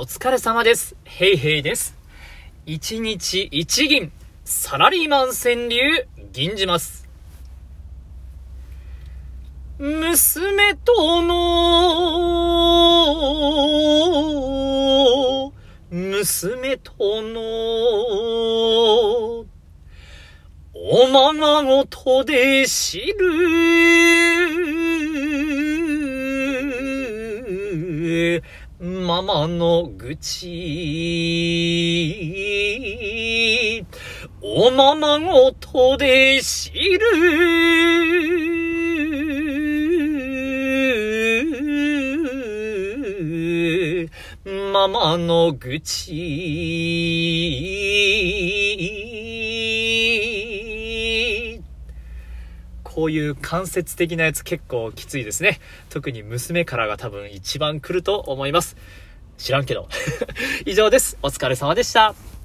お疲れ様です。ヘイヘイです。一日一銀、サラリーマン川柳、銀じます。娘との、娘との、おままごとで知る、ママの愚痴、おままごとで知る、ママの愚痴。こういう間接的なやつ結構きついですね。特に娘からが多分一番来ると思います。知らんけど。以上です。お疲れ様でした。